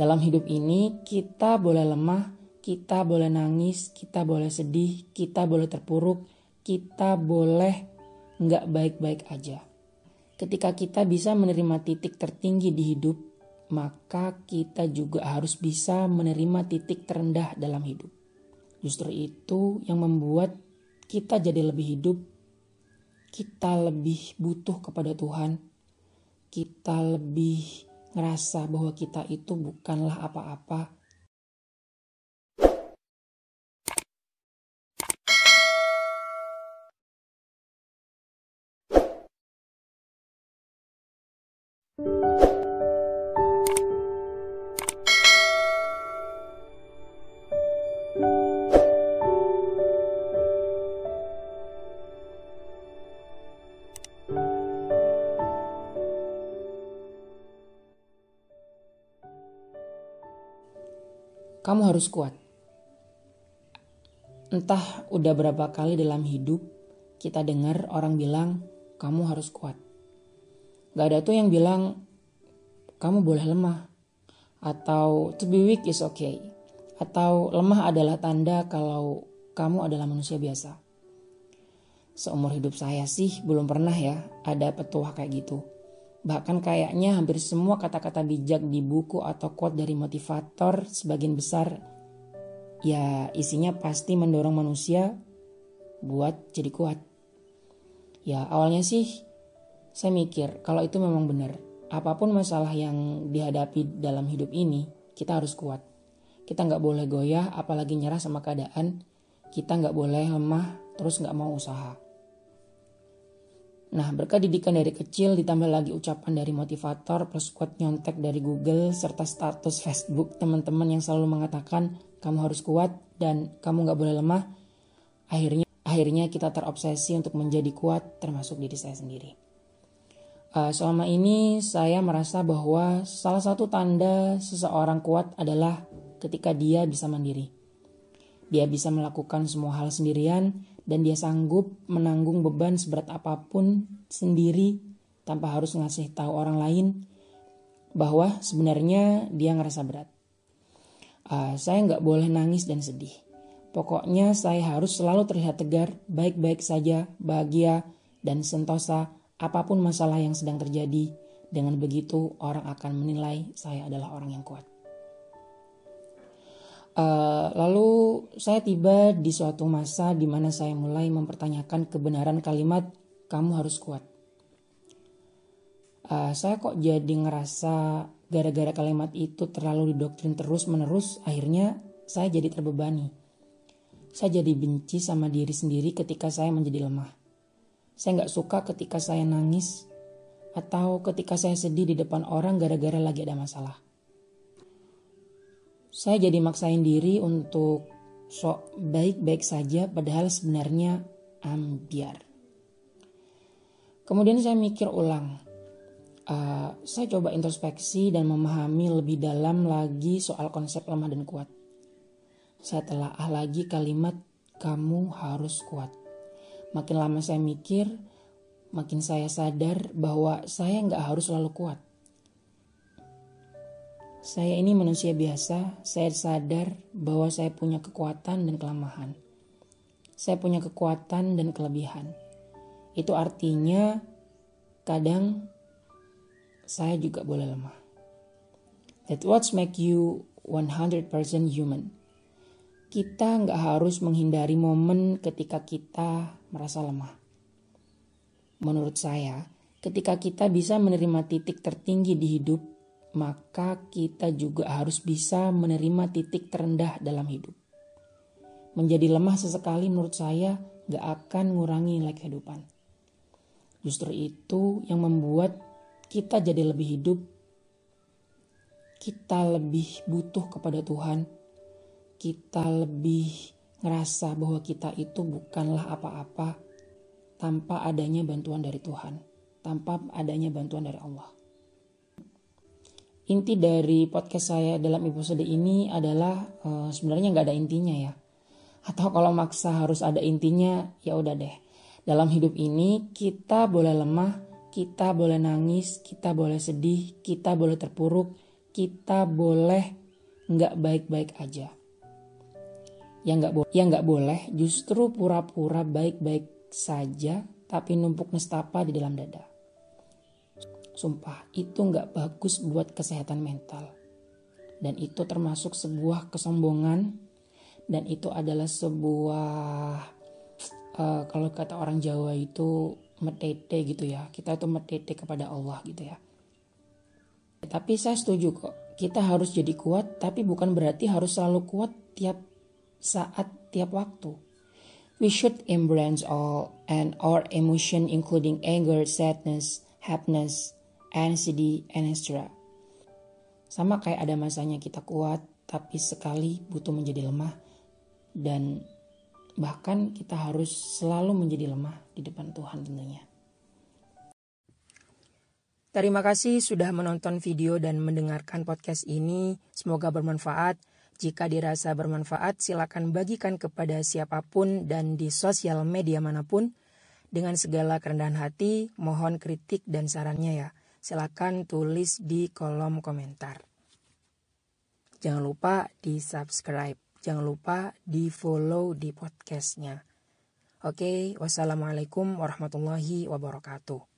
Dalam hidup ini kita boleh lemah, kita boleh nangis, kita boleh sedih, kita boleh terpuruk, kita boleh nggak baik-baik aja. Ketika kita bisa menerima titik tertinggi di hidup, maka kita juga harus bisa menerima titik terendah dalam hidup. Justru itu yang membuat kita jadi lebih hidup, kita lebih butuh kepada Tuhan, kita lebih ngerasa bahwa kita itu bukanlah apa-apa. Kamu harus kuat. Entah udah berapa kali dalam hidup kita dengar orang bilang kamu harus kuat. Gak ada tuh yang bilang kamu boleh lemah. Atau to be weak is okay. Atau lemah adalah tanda kalau kamu adalah manusia biasa. Seumur hidup saya sih belum pernah ya ada petuah kayak gitu. Bahkan kayaknya hampir semua kata-kata bijak di buku atau quote dari motivator sebagian besar ya isinya pasti mendorong manusia buat jadi kuat. Ya awalnya sih saya mikir kalau itu memang benar. Apa pun masalah yang dihadapi dalam hidup ini kita harus kuat. Kita nggak boleh goyah apalagi nyerah sama keadaan. Kita nggak boleh lemah terus nggak mau usaha. Nah, berkat didikan dari kecil ditambah lagi ucapan dari motivator plus kuat nyontek dari Google serta status Facebook teman-teman yang selalu mengatakan kamu harus kuat dan kamu gak boleh lemah. Akhirnya akhirnya kita terobsesi untuk menjadi kuat termasuk diri saya sendiri. Uh, selama ini saya merasa bahwa salah satu tanda seseorang kuat adalah ketika dia bisa mandiri. Dia bisa melakukan semua hal sendirian dan dia sanggup menanggung beban seberat apa pun sendiri tanpa harus ngasih tahu orang lain bahwa sebenarnya dia ngerasa berat. Uh, saya nggak boleh nangis dan sedih. Pokoknya saya harus selalu terlihat tegar, baik-baik saja, bahagia, dan sentosa apa pun masalah yang sedang terjadi. Dengan begitu orang akan menilai saya adalah orang yang kuat. Uh, lalu saya tiba di suatu masa di mana saya mulai mempertanyakan kebenaran kalimat kamu harus kuat. Uh, saya kok jadi ngerasa gara-gara kalimat itu terlalu didoktrin terus menerus akhirnya saya jadi terbebani. Saya jadi benci sama diri sendiri ketika saya menjadi lemah. Saya nggak suka ketika saya nangis atau ketika saya sedih di depan orang gara-gara lagi ada masalah saya jadi maksain diri untuk sok baik-baik saja padahal sebenarnya ambiar. Kemudian saya mikir ulang. Uh, saya coba introspeksi dan memahami lebih dalam lagi soal konsep lemah dan kuat. Saya telah ah lagi kalimat kamu harus kuat. Makin lama saya mikir, makin saya sadar bahwa saya nggak harus selalu kuat. Saya ini manusia biasa, saya sadar bahwa saya punya kekuatan dan kelemahan. Saya punya kekuatan dan kelebihan. Itu artinya kadang saya juga boleh lemah. That what make you 100% human. Kita nggak harus menghindari momen ketika kita merasa lemah. Menurut saya, ketika kita bisa menerima titik tertinggi di hidup, maka kita juga harus bisa menerima titik terendah dalam hidup. Menjadi lemah sesekali menurut saya gak akan ngurangi nilai kehidupan. Justru itu yang membuat kita jadi lebih hidup, kita lebih butuh kepada Tuhan, kita lebih ngerasa bahwa kita itu bukanlah apa-apa tanpa adanya bantuan dari Tuhan, tanpa adanya bantuan dari Allah. Inti dari podcast saya dalam episode ini adalah uh, sebenarnya nggak ada intinya ya. Atau kalau maksa harus ada intinya, ya udah deh. Dalam hidup ini kita boleh lemah, kita boleh nangis, kita boleh sedih, kita boleh terpuruk, kita boleh nggak baik-baik aja. Yang nggak boleh, yang nggak boleh justru pura-pura baik-baik saja, tapi numpuk nestapa di dalam dada. Sumpah, itu nggak bagus buat kesehatan mental. Dan itu termasuk sebuah kesombongan dan itu adalah sebuah uh, kalau kata orang Jawa itu metete gitu ya. Kita itu metete kepada Allah gitu ya. Tapi saya setuju kok. Kita harus jadi kuat, tapi bukan berarti harus selalu kuat tiap saat, tiap waktu. We should embrace all and our emotion including anger, sadness, happiness, anxiety, and. Sama kayak ada masanya kita kuat, tapi sekali butuh menjadi lemah dan bahkan kita harus selalu menjadi lemah di depan Tuhan tentunya. Terima kasih sudah menonton video dan mendengarkan podcast ini. Semoga bermanfaat. Jika dirasa bermanfaat, silakan bagikan kepada siapa pun dan di sosial media mana pun. Dengan segala kerendahan hati, mohon kritik dan sarannya ya. Silakan tulis di kolom komentar. Jangan lupa di subscribe. Jangan lupa di follow di podcastnya. Oke, wassalamualaikum warahmatullahi wabarakatuh.